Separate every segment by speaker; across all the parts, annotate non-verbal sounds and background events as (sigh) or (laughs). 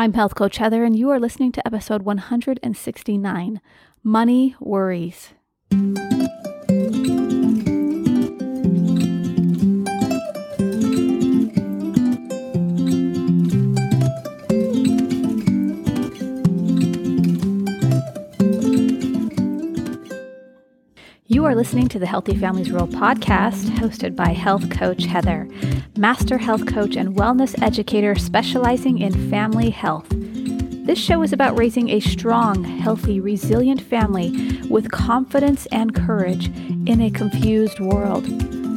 Speaker 1: I'm Health Coach Heather, and you are listening to episode 169 Money Worries. Are listening to the Healthy Families Rule podcast, hosted by Health Coach Heather, Master Health Coach and Wellness Educator specializing in family health. This show is about raising a strong, healthy, resilient family with confidence and courage in a confused world.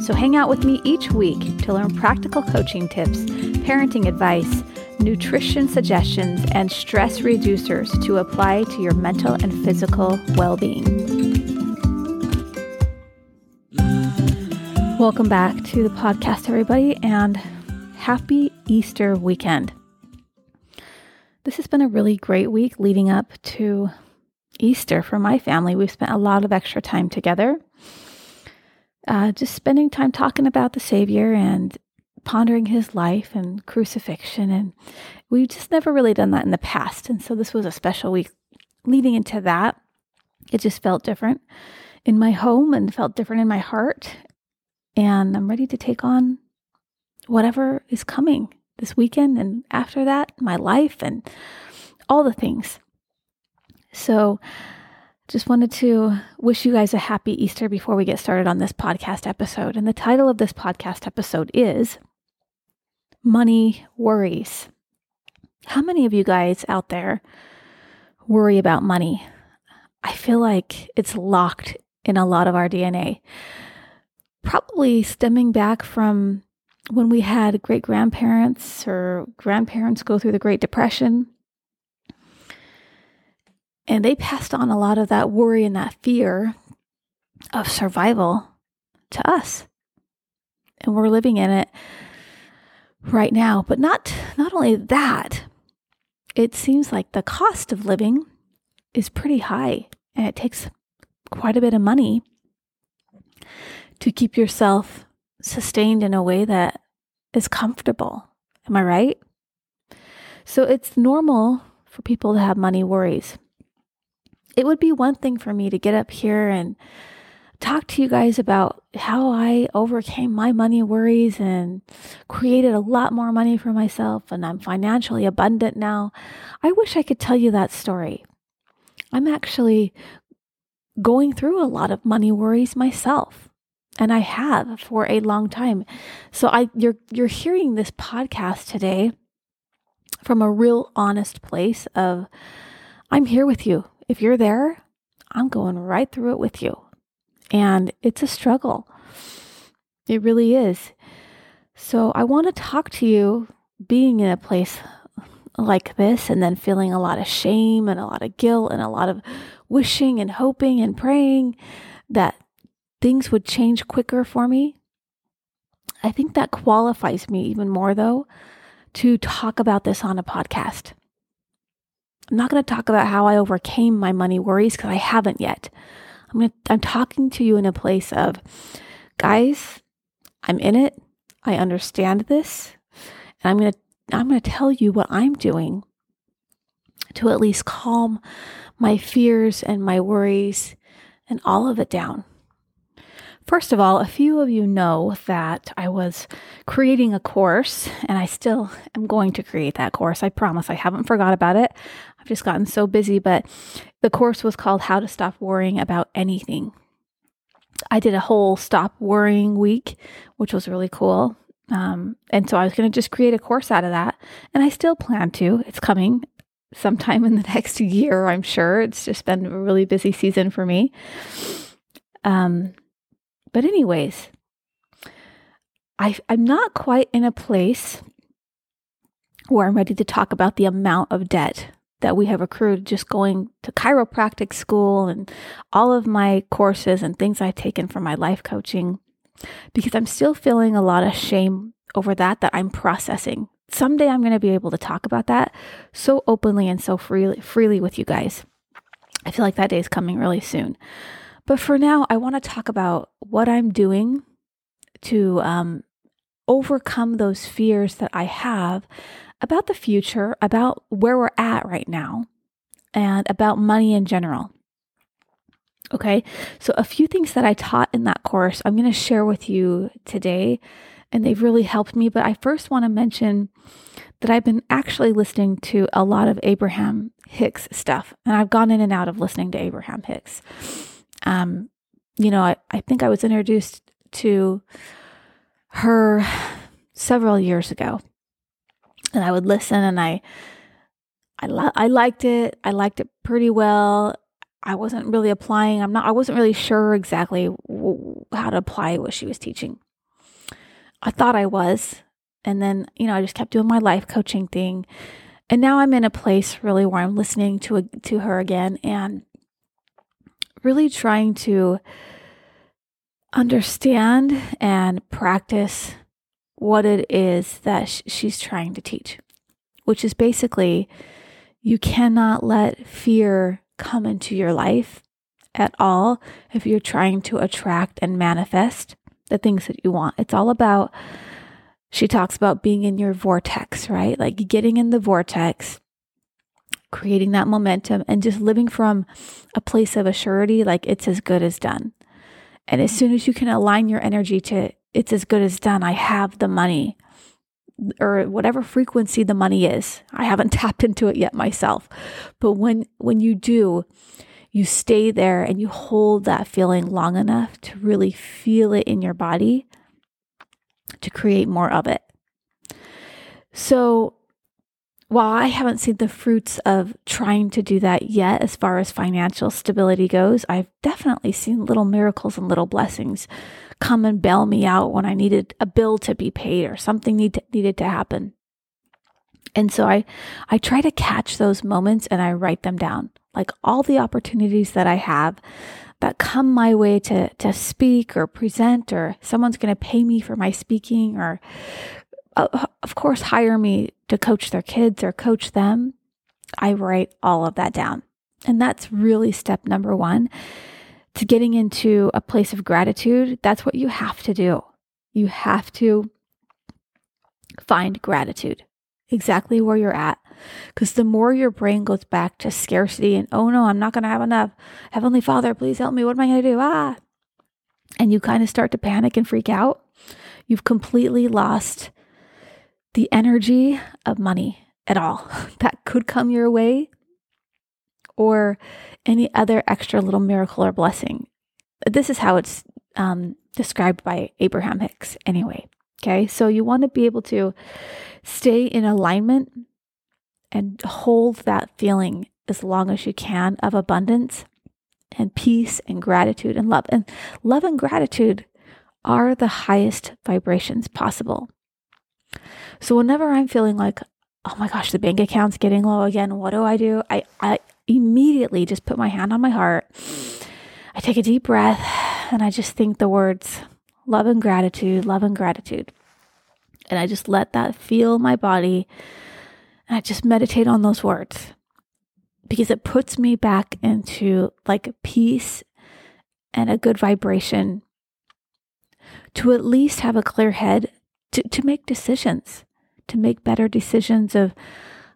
Speaker 1: So hang out with me each week to learn practical coaching tips, parenting advice, nutrition suggestions, and stress reducers to apply to your mental and physical well being. Welcome back to the podcast, everybody, and happy Easter weekend. This has been a really great week leading up to Easter for my family. We've spent a lot of extra time together, uh, just spending time talking about the Savior and pondering his life and crucifixion. And we've just never really done that in the past. And so this was a special week leading into that. It just felt different in my home and felt different in my heart and I'm ready to take on whatever is coming this weekend and after that, my life and all the things. So, just wanted to wish you guys a happy Easter before we get started on this podcast episode. And the title of this podcast episode is Money Worries. How many of you guys out there worry about money? I feel like it's locked in a lot of our DNA probably stemming back from when we had great grandparents or grandparents go through the Great Depression. And they passed on a lot of that worry and that fear of survival to us. And we're living in it right now. But not not only that, it seems like the cost of living is pretty high and it takes quite a bit of money to keep yourself sustained in a way that is comfortable. Am I right? So it's normal for people to have money worries. It would be one thing for me to get up here and talk to you guys about how I overcame my money worries and created a lot more money for myself and I'm financially abundant now. I wish I could tell you that story. I'm actually going through a lot of money worries myself and I have for a long time. So I you're you're hearing this podcast today from a real honest place of I'm here with you. If you're there, I'm going right through it with you. And it's a struggle. It really is. So I want to talk to you being in a place like this and then feeling a lot of shame and a lot of guilt and a lot of wishing and hoping and praying that things would change quicker for me. I think that qualifies me even more, though, to talk about this on a podcast. I'm not going to talk about how I overcame my money worries because I haven't yet. I'm going to, I'm talking to you in a place of, guys, I'm in it. I understand this, and I'm going to I'm going to tell you what I'm doing to at least calm my fears and my worries and all of it down. First of all, a few of you know that I was creating a course and I still am going to create that course. I promise I haven't forgot about it. I've just gotten so busy, but the course was called How to Stop Worrying About Anything. I did a whole stop worrying week, which was really cool. Um, and so I was going to just create a course out of that. And I still plan to. It's coming sometime in the (laughs) next year, I'm sure. It's just been a really busy season for me. Um, but, anyways, I, I'm not quite in a place where I'm ready to talk about the amount of debt that we have accrued just going to chiropractic school and all of my courses and things I've taken from my life coaching because I'm still feeling a lot of shame over that that I'm processing. Someday I'm going to be able to talk about that so openly and so freely freely with you guys. I feel like that day is coming really soon. But for now, I want to talk about what I'm doing to um, overcome those fears that I have about the future, about where we're at right now, and about money in general. Okay, so a few things that I taught in that course I'm going to share with you today, and they've really helped me. But I first want to mention that I've been actually listening to a lot of Abraham Hicks stuff, and I've gone in and out of listening to Abraham Hicks. Um, you know, I, I think I was introduced to her several years ago, and I would listen, and I I, I liked it. I liked it pretty well. I wasn't really applying. I'm not, I wasn't really sure exactly w- how to apply what she was teaching. I thought I was. And then, you know, I just kept doing my life coaching thing. And now I'm in a place really where I'm listening to a, to her again and really trying to understand and practice what it is that sh- she's trying to teach, which is basically you cannot let fear come into your life at all if you're trying to attract and manifest the things that you want. It's all about, she talks about being in your vortex, right? Like getting in the vortex, creating that momentum, and just living from a place of assurity, like it's as good as done. And as soon as you can align your energy to it's as good as done, I have the money or whatever frequency the money is. I haven't (laughs) tapped into it yet myself. But when when you do, you stay there and you hold that feeling long enough to really feel it in your body to create more of it. So while I haven't seen the fruits of trying to do that yet, as far as financial stability goes, I've definitely seen little miracles and little blessings come and bail me out when I needed a bill to be paid or something need to, needed to happen. And so I, I try to catch those moments and I write them down, like all the opportunities that I have that come my way to to speak or present, or someone's going to pay me for my speaking, or of course hire me to coach their kids or coach them. I write all of that down, and that's really step number one to getting into a place of gratitude, that's what you have to do. You have to find gratitude exactly where you're at. Because the more your brain goes back to scarcity and, oh no, I'm not going to have enough. Heavenly Father, please help me. What am I going to do? Ah. And you kind of start to panic and freak out. You've completely lost the energy of money at all (laughs) that could come your way or any other extra little miracle or blessing. This is how it's um, described by Abraham Hicks, anyway. Okay, so you want to be able to stay in alignment and hold that feeling as long as you can of abundance and peace and gratitude and love. And love and gratitude are the highest vibrations possible. So whenever I'm feeling like, oh my gosh, the bank account's getting low again, what do I do? I, I immediately just put my hand on my heart. I take a deep breath and I just think the words love and gratitude, love and gratitude. And I just let that feel my body. And I just meditate on those words because it puts me back into like peace and a good vibration to at least have a clear head to, to make decisions, to make better decisions of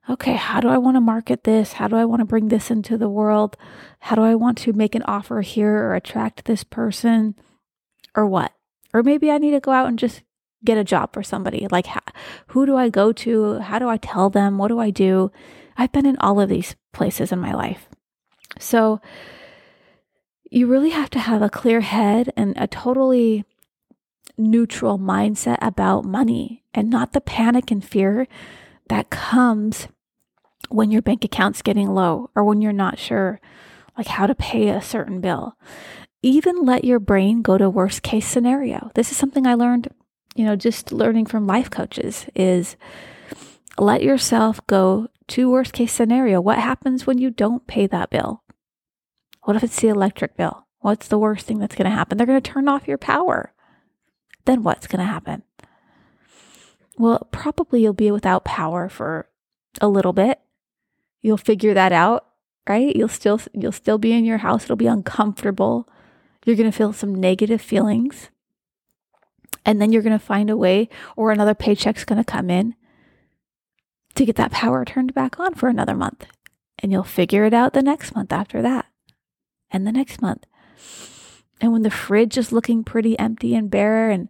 Speaker 1: okay, how do I want to market this? How do I want to bring this into the world? How do I want to make an offer here or attract this person or what? Or maybe I need to go out and just get a job for somebody. Like, how, who do I go to? How do I tell them? What do I do? I've been in all of these places in my life. So, you really have to have a clear head and a totally neutral mindset about money and not the panic and fear that comes when your bank account's getting low or when you're not sure like how to pay a certain bill. Even let your brain go to worst case scenario. This is something I learned, you know, just learning from life coaches is let yourself go to worst case scenario. What happens when you don't pay that bill? What if it's the electric bill? What's the worst thing that's going to happen? They're going to turn off your power. Then what's going to happen? Well, probably you'll be without power for a little bit You'll figure that out, right? You'll still you'll still be in your house. It'll be uncomfortable. You're going to feel some negative feelings. And then you're going to find a way or another paycheck's going to come in to get that power turned back on for another month. And you'll figure it out the next month after that, and the next month. And when the fridge is looking pretty empty and bare, and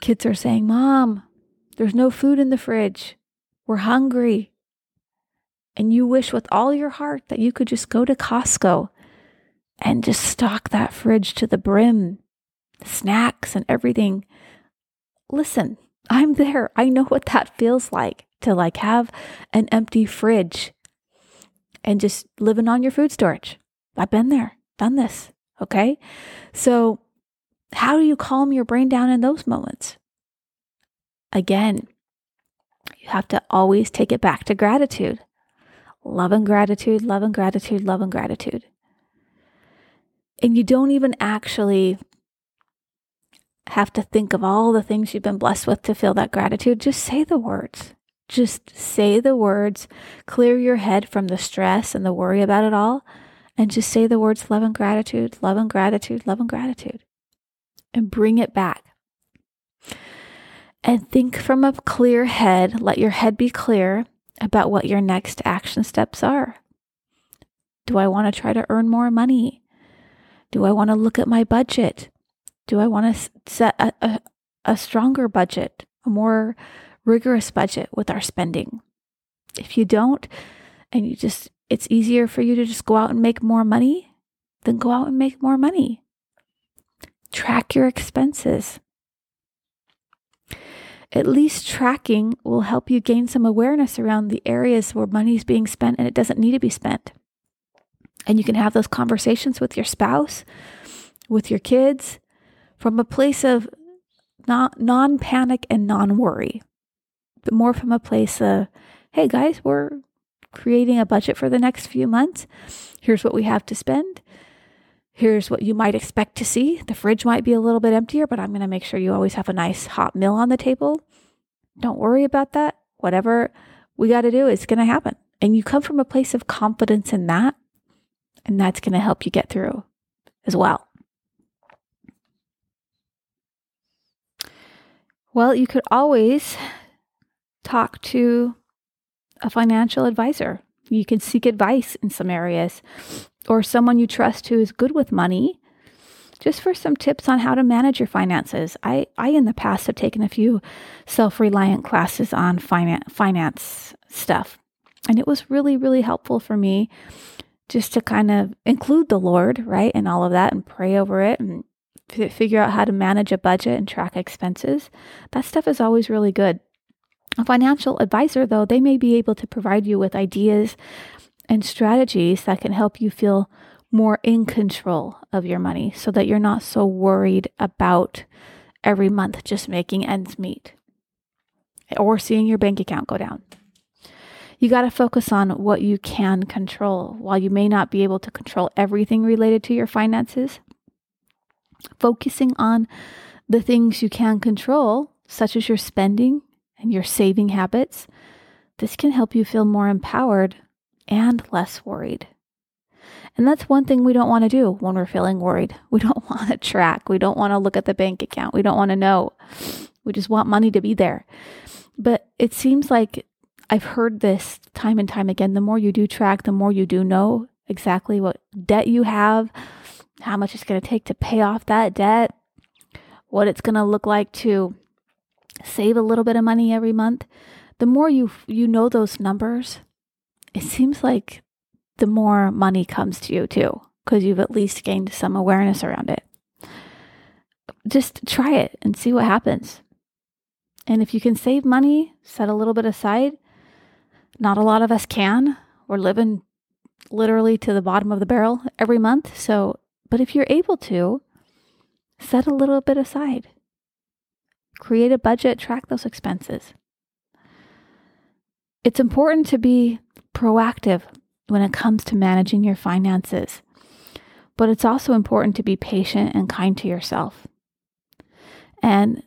Speaker 1: kids are saying, Mom, there's no food in the fridge, we're hungry. And you wish with all your heart that you could just go to Costco and just stock that fridge to the brim, snacks and everything. Listen, I'm there. I know what that feels like to like have an empty fridge and just living on your food storage. I've been there, done this. Okay. So, how do you calm your brain down in those moments? Again, you have to always take it back to gratitude. Love and gratitude, love and gratitude, love and gratitude. And you don't even actually have to think of all the things you've been blessed with to feel that gratitude. Just say the words. Just say the words. Clear your head from the stress and the worry about it all. And just say the words love and gratitude, love and gratitude, love and gratitude. And bring it back. And think from a clear head. Let your head be clear about what your next action steps are. Do I want to try to earn more money? Do I want to look at my budget? Do I want to set a, a, a stronger budget, a more rigorous budget with our spending? If you don't, and you just, it's easier for you to just go out and make more money, then go out and make more money. Track your expenses. At least tracking will help you gain some awareness around the areas where money is being spent and it doesn't need to be spent. And you can have those conversations with your spouse, with your kids, from a place of non panic and non worry, but more from a place of, hey guys, we're creating a budget for the next few months. Here's what we have to spend. Here's what you might expect to see. The fridge might be a little bit emptier, but I'm going to make sure you always have a nice hot meal on the table. Don't worry about that. Whatever we got to do is going to happen. And you come from a place of confidence in that and that's going to help you get through as well. Well, you could always talk to a financial advisor. You can seek advice in some areas or someone you trust who is good with money just for some tips on how to manage your finances. I, I in the past have taken a few self-reliant classes on finance finance stuff. And it was really, really helpful for me just to kind of include the Lord, right, and all of that and pray over it and f- figure out how to manage a budget and track expenses. That stuff is always really good. A financial advisor, though, they may be able to provide you with ideas and strategies that can help you feel more in control of your money so that you're not so worried about every month just making ends meet or seeing your bank account go down. You got to focus on what you can control. While you may not be able to control everything related to your finances, focusing on the things you can control, such as your spending and your saving habits, this can help you feel more empowered and less worried. And that's one thing we don't want to do when we're feeling worried. (laughs) We don't want to track. We don't want to look at the bank account. We don't want to know. We just want money to be there. But it seems like I've heard this time and time again. The more you do track, the more you do know exactly what debt you have, how much it's going to take to pay off that debt, what it's going to look like to save a little bit of money every month. The more you you know those numbers, it seems like the more money comes to you too, because you've at least gained some awareness around it. Just try it and see what happens. And if you can save money, set a little bit aside, not a lot of us can. We're living literally to the bottom of the barrel every month. So, but if you're able to, set a little bit aside. Create a budget, track those expenses. It's important to be proactive when it comes to managing your finances, but it's also important to be patient and kind to yourself. And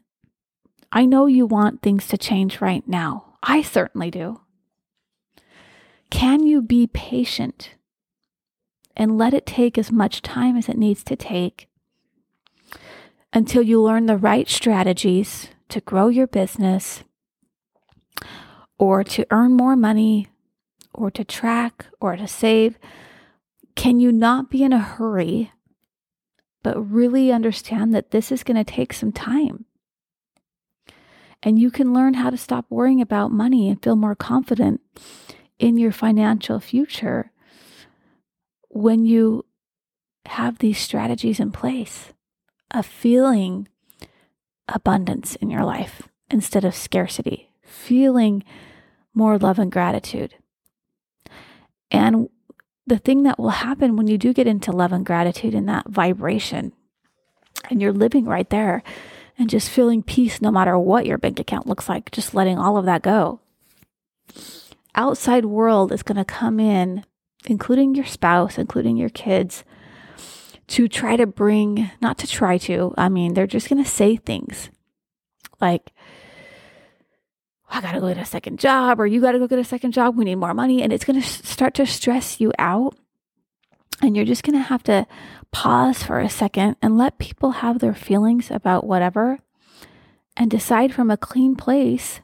Speaker 1: I know you want things to change right now. I certainly do. Can you be patient and let it take as much time as it needs to take until you learn the right strategies to grow your business or to earn more money or to track or to save, can you not be in a hurry, but really understand that this is going to take some time? And you can learn how to stop worrying about money and feel more confident in your financial future when you have these strategies in place of feeling abundance in your life instead of scarcity, feeling more love and gratitude. And the thing that will happen when you do get into love and gratitude and that vibration, and you're living right there and just feeling peace no matter what your bank account looks like, just letting all of that go. Outside world is going to come in, including your spouse, including your kids, to try to bring, not to try to, I mean, they're just going to say things like, I got to go get a second job, or you got to go get a second job. We need more money. And it's going to start to stress you out. And you're just going to have to pause for a second and let people have their feelings about whatever and decide from a clean place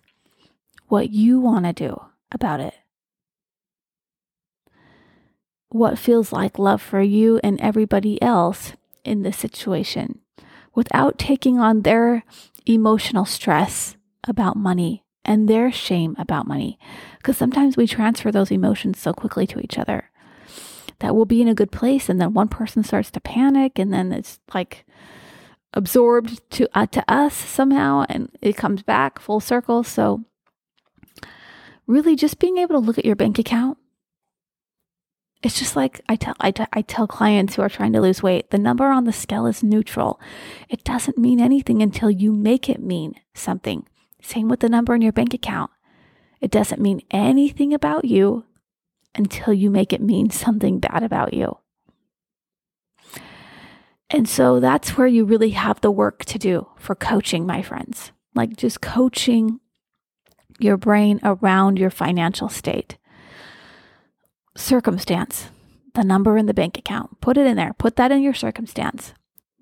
Speaker 1: what you want to do about it. What feels like love for you and everybody else in this situation without taking on their emotional stress about money and their shame about money. Because sometimes we transfer those emotions so quickly to each other that we'll be in a good place and then one person starts to panic and then it's like absorbed to uh, to us somehow and it comes back full circle. So really just being able to look at your bank account it's just like I tell I, t- I tell clients who are trying to lose weight, the number on the scale is neutral. It doesn't mean anything until you make it mean something. Same with the number in your bank account. It doesn't mean anything about you until you make it mean something bad about you. And so that's where you really have the work to do for coaching, my friends. Like just coaching your brain around your financial state. Circumstance, the number in the bank account, put it in there, put that in your circumstance.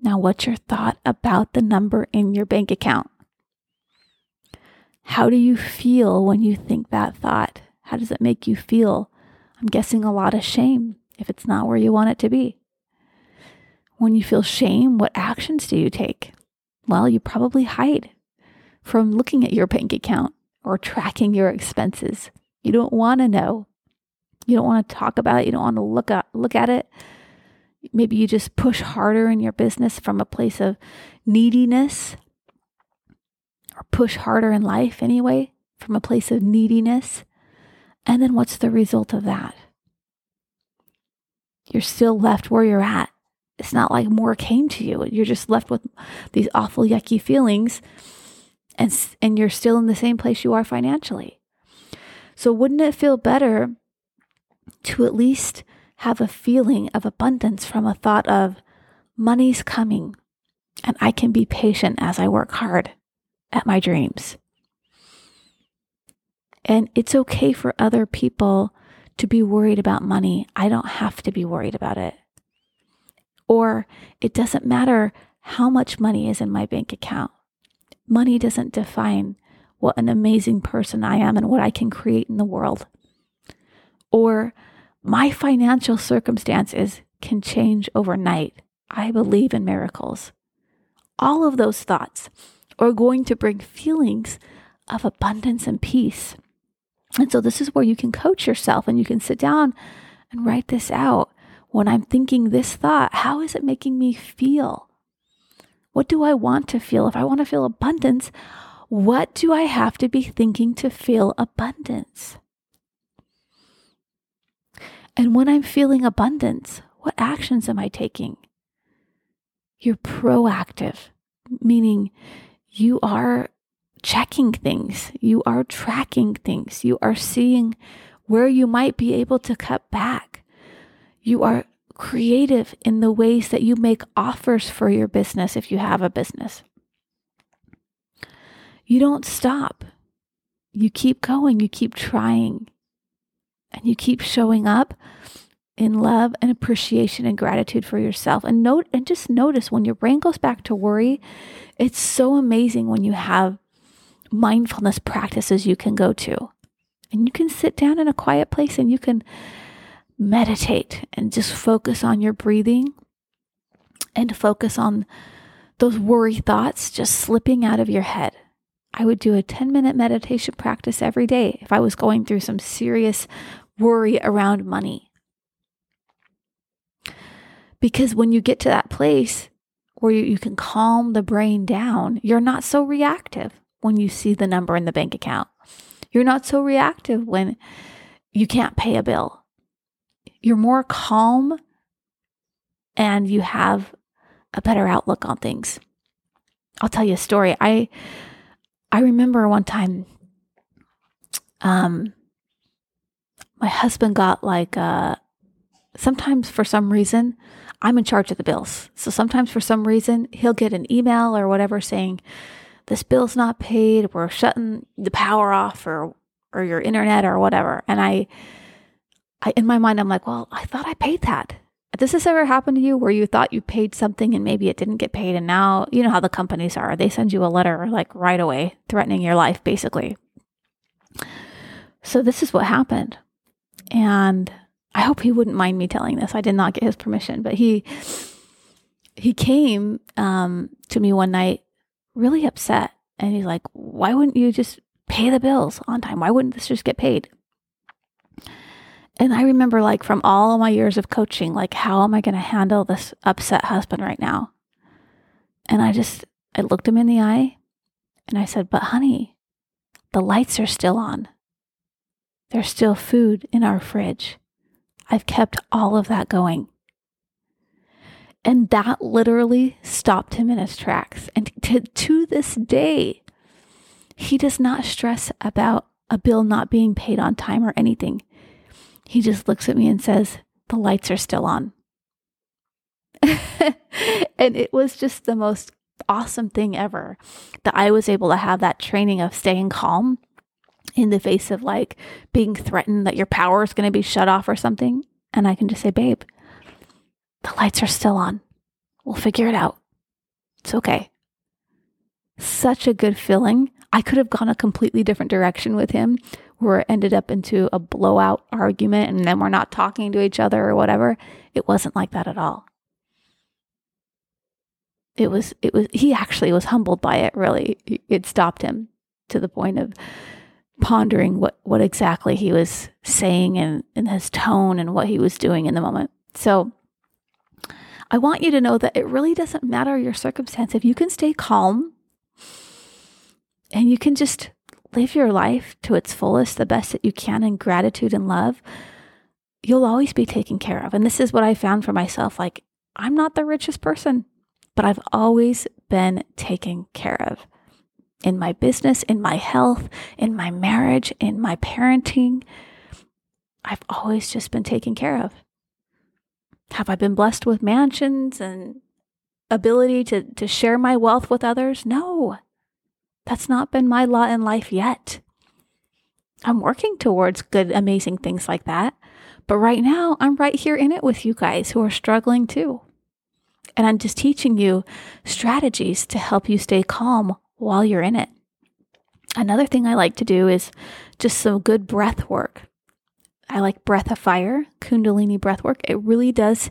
Speaker 1: Now, what's your thought about the number in your bank account? How do you feel when you think that thought? How does it make you feel? I'm guessing a lot of shame if it's not where you want it to be. When you feel shame, what actions do you take? Well, you probably hide from looking at your bank account or tracking your expenses. You don't want to know. You don't want to talk about it. You don't want to look at look at it. Maybe you just push harder in your business from a place of neediness or push harder in life anyway from a place of neediness. And then what's the result of that? You're still left where you're at. It's not like more came to you. You're just left with these awful, yucky feelings, and, and you're still in the same place you are financially. So, wouldn't it feel better to at least have a feeling of abundance from a thought of money's coming and I can be patient as I work hard? at my dreams. And it's okay for other people to be worried about money. I don't have to be worried about it. Or it doesn't matter how much money is in my bank account. Money doesn't define what an amazing person I am and what I can create in the world. Or my financial circumstances can change overnight. I believe in miracles. All of those thoughts are going to bring feelings of abundance and peace. And so, this is where you can coach yourself and you can sit down and write this out. When I'm thinking this thought, how is it making me feel? What do I want to feel? If I want to feel abundance, what do I have to be thinking to feel abundance? And when I'm feeling abundance, what actions am I taking? You're proactive, meaning you are checking things, you are tracking things, you are seeing where you might be able to cut back. You are creative in the ways that you make offers for your business if you have a business. You don't stop. You keep going, you keep trying, and you keep showing up in love and appreciation and gratitude for yourself. And note and just notice when your brain goes back to worry, it's so amazing when you have mindfulness practices you can go to. And you can sit down in a quiet place and you can meditate and just focus on your breathing and focus on those worry thoughts just slipping out of your head. I would do a 10 minute meditation practice every day if I was going through some serious worry around money. Because when you get to that place where you, you can calm the brain down, you're not so reactive when you see the number in the bank account. You're not so reactive when you can't pay a bill. You're more calm and you have a better outlook on things. I'll tell you a story. I I remember one time um my husband got like uh sometimes for some reason I'm in charge of the bills. So sometimes for some reason he'll get an email or whatever saying this bill's not paid, we're shutting the power off or or your internet or whatever. And I I in my mind I'm like, well, I thought I paid that. Does this ever happen to you where you thought you paid something and maybe it didn't get paid and now you know how the companies are. They send you a letter like right away threatening your life basically. So this is what happened. And I hope he wouldn't mind me telling this. I did not get his permission, but he he came um, to me one night really upset. And he's like, why wouldn't you just pay the bills on time? Why wouldn't this just get paid? And I remember, like, from all my years of coaching, like, how am I going to handle this upset husband right now? And I just, I looked him in the eye and I said, But honey, the lights are still on. There's still food in our fridge. I've kept all of that going. And that literally stopped him in his tracks. And to, to this day, he does not stress about a bill not being paid on time or anything. He just looks at me and says, The lights are still on. (laughs) and it was just the most awesome thing ever that I was able to have that training of staying calm in the face of like being threatened that your power is going to be shut off or something. And I can just say, Babe, the lights are still on. We'll figure it out. It's okay. Such a good feeling. I could have gone a completely different direction with him it ended up into a blowout argument and then we're not talking to each other or whatever. It wasn't like that at all. It was, it was, he actually was humbled by it, really. It stopped him to the point of pondering what, what exactly he was saying and, and his tone and what he was doing in the moment. So I want you to know that it really doesn't matter your circumstance. If you can stay calm and you can just live your life to its fullest, the best that you can in gratitude and love, you'll always be taken care of. And this is what I found for myself. Like, I'm not the richest person, but I've always been taken care of in my business, in my health, in my marriage, in my parenting. I've always just been taken care of. Have I been blessed with mansions and ability to, to share my wealth with others? No, that's not been my lot in life yet. I'm working towards good, amazing things like that. But right now, I'm right here in it with you guys who are struggling too. And I'm just teaching you strategies to help you stay calm while you're in it. Another thing I like to do is just some good breath work. I like breath of fire, Kundalini breath work. It really does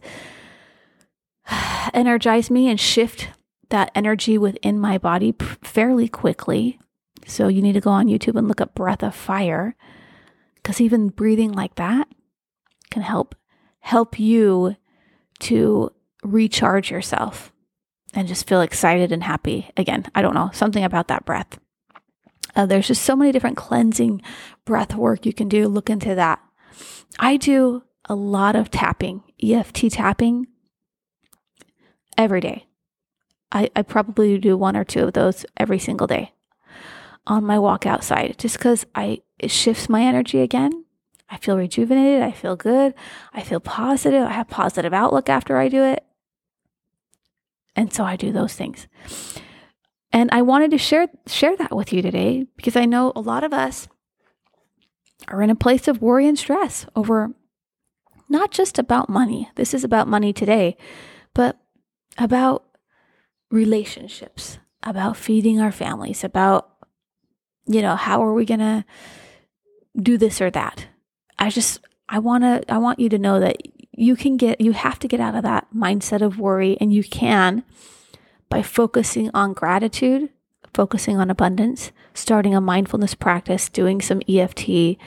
Speaker 1: (sighs) energize me and shift that energy within my body fairly quickly. So you need to go on YouTube and look up breath of fire because even breathing like that can help help you to recharge yourself and just feel excited and happy again. I don't know, something about that breath. Uh, there's just so many different cleansing breath work you can do. Look into that. I do a lot of tapping, EFT tapping every day. I, I probably do one or two of those every single day on my walk outside just because I it shifts my energy again. I feel rejuvenated. I feel good. I feel positive. I have positive outlook after I do it. And so I do those things. And I wanted to share share that with you today because I know a lot of us are in a place of worry and stress over not just about money. This is about money today, but about relationships, about feeding our families, about, you know, how are we going to do this or that. I just I want to I want you to know that you can get you have to get out of that mindset of worry and you can by focusing on gratitude, focusing on abundance, starting a mindfulness practice, doing some EFT,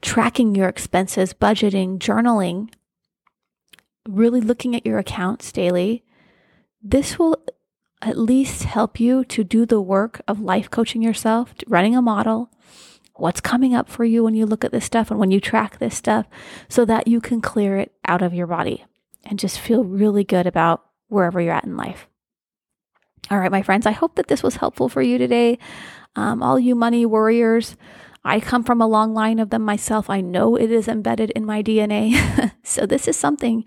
Speaker 1: tracking your expenses, budgeting, journaling, really looking at your accounts daily. This will at least help you to do the work of life coaching yourself, running a model, what's coming up for you when you look at this stuff and when you track this stuff so that you can clear it out of your body and just feel really good about wherever you're at in life. All right, my friends, I hope that this was helpful for you today. Um, all you money warriors, I come from a long line of them myself. I know it is embedded in my DNA. (laughs) so, this is something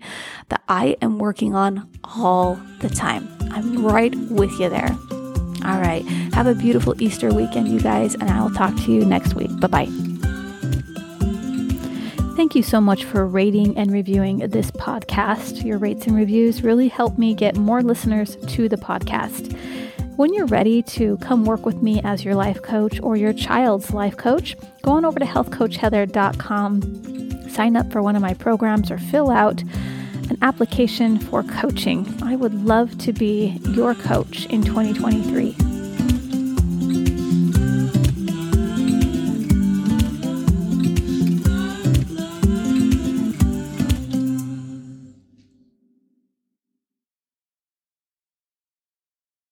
Speaker 1: that I am working on all the time. I'm right with you there. All right. Have a beautiful Easter weekend, you guys, and I will talk to you next week. Bye bye. Thank you so much for rating and reviewing this podcast. Your rates and reviews really help me get more listeners to the podcast. When you're ready to come work with me as your life coach or your child's life coach, go on over to healthcoachheather.com, sign up for one of my programs, or fill out an application for coaching. I would love to be your coach in 2023.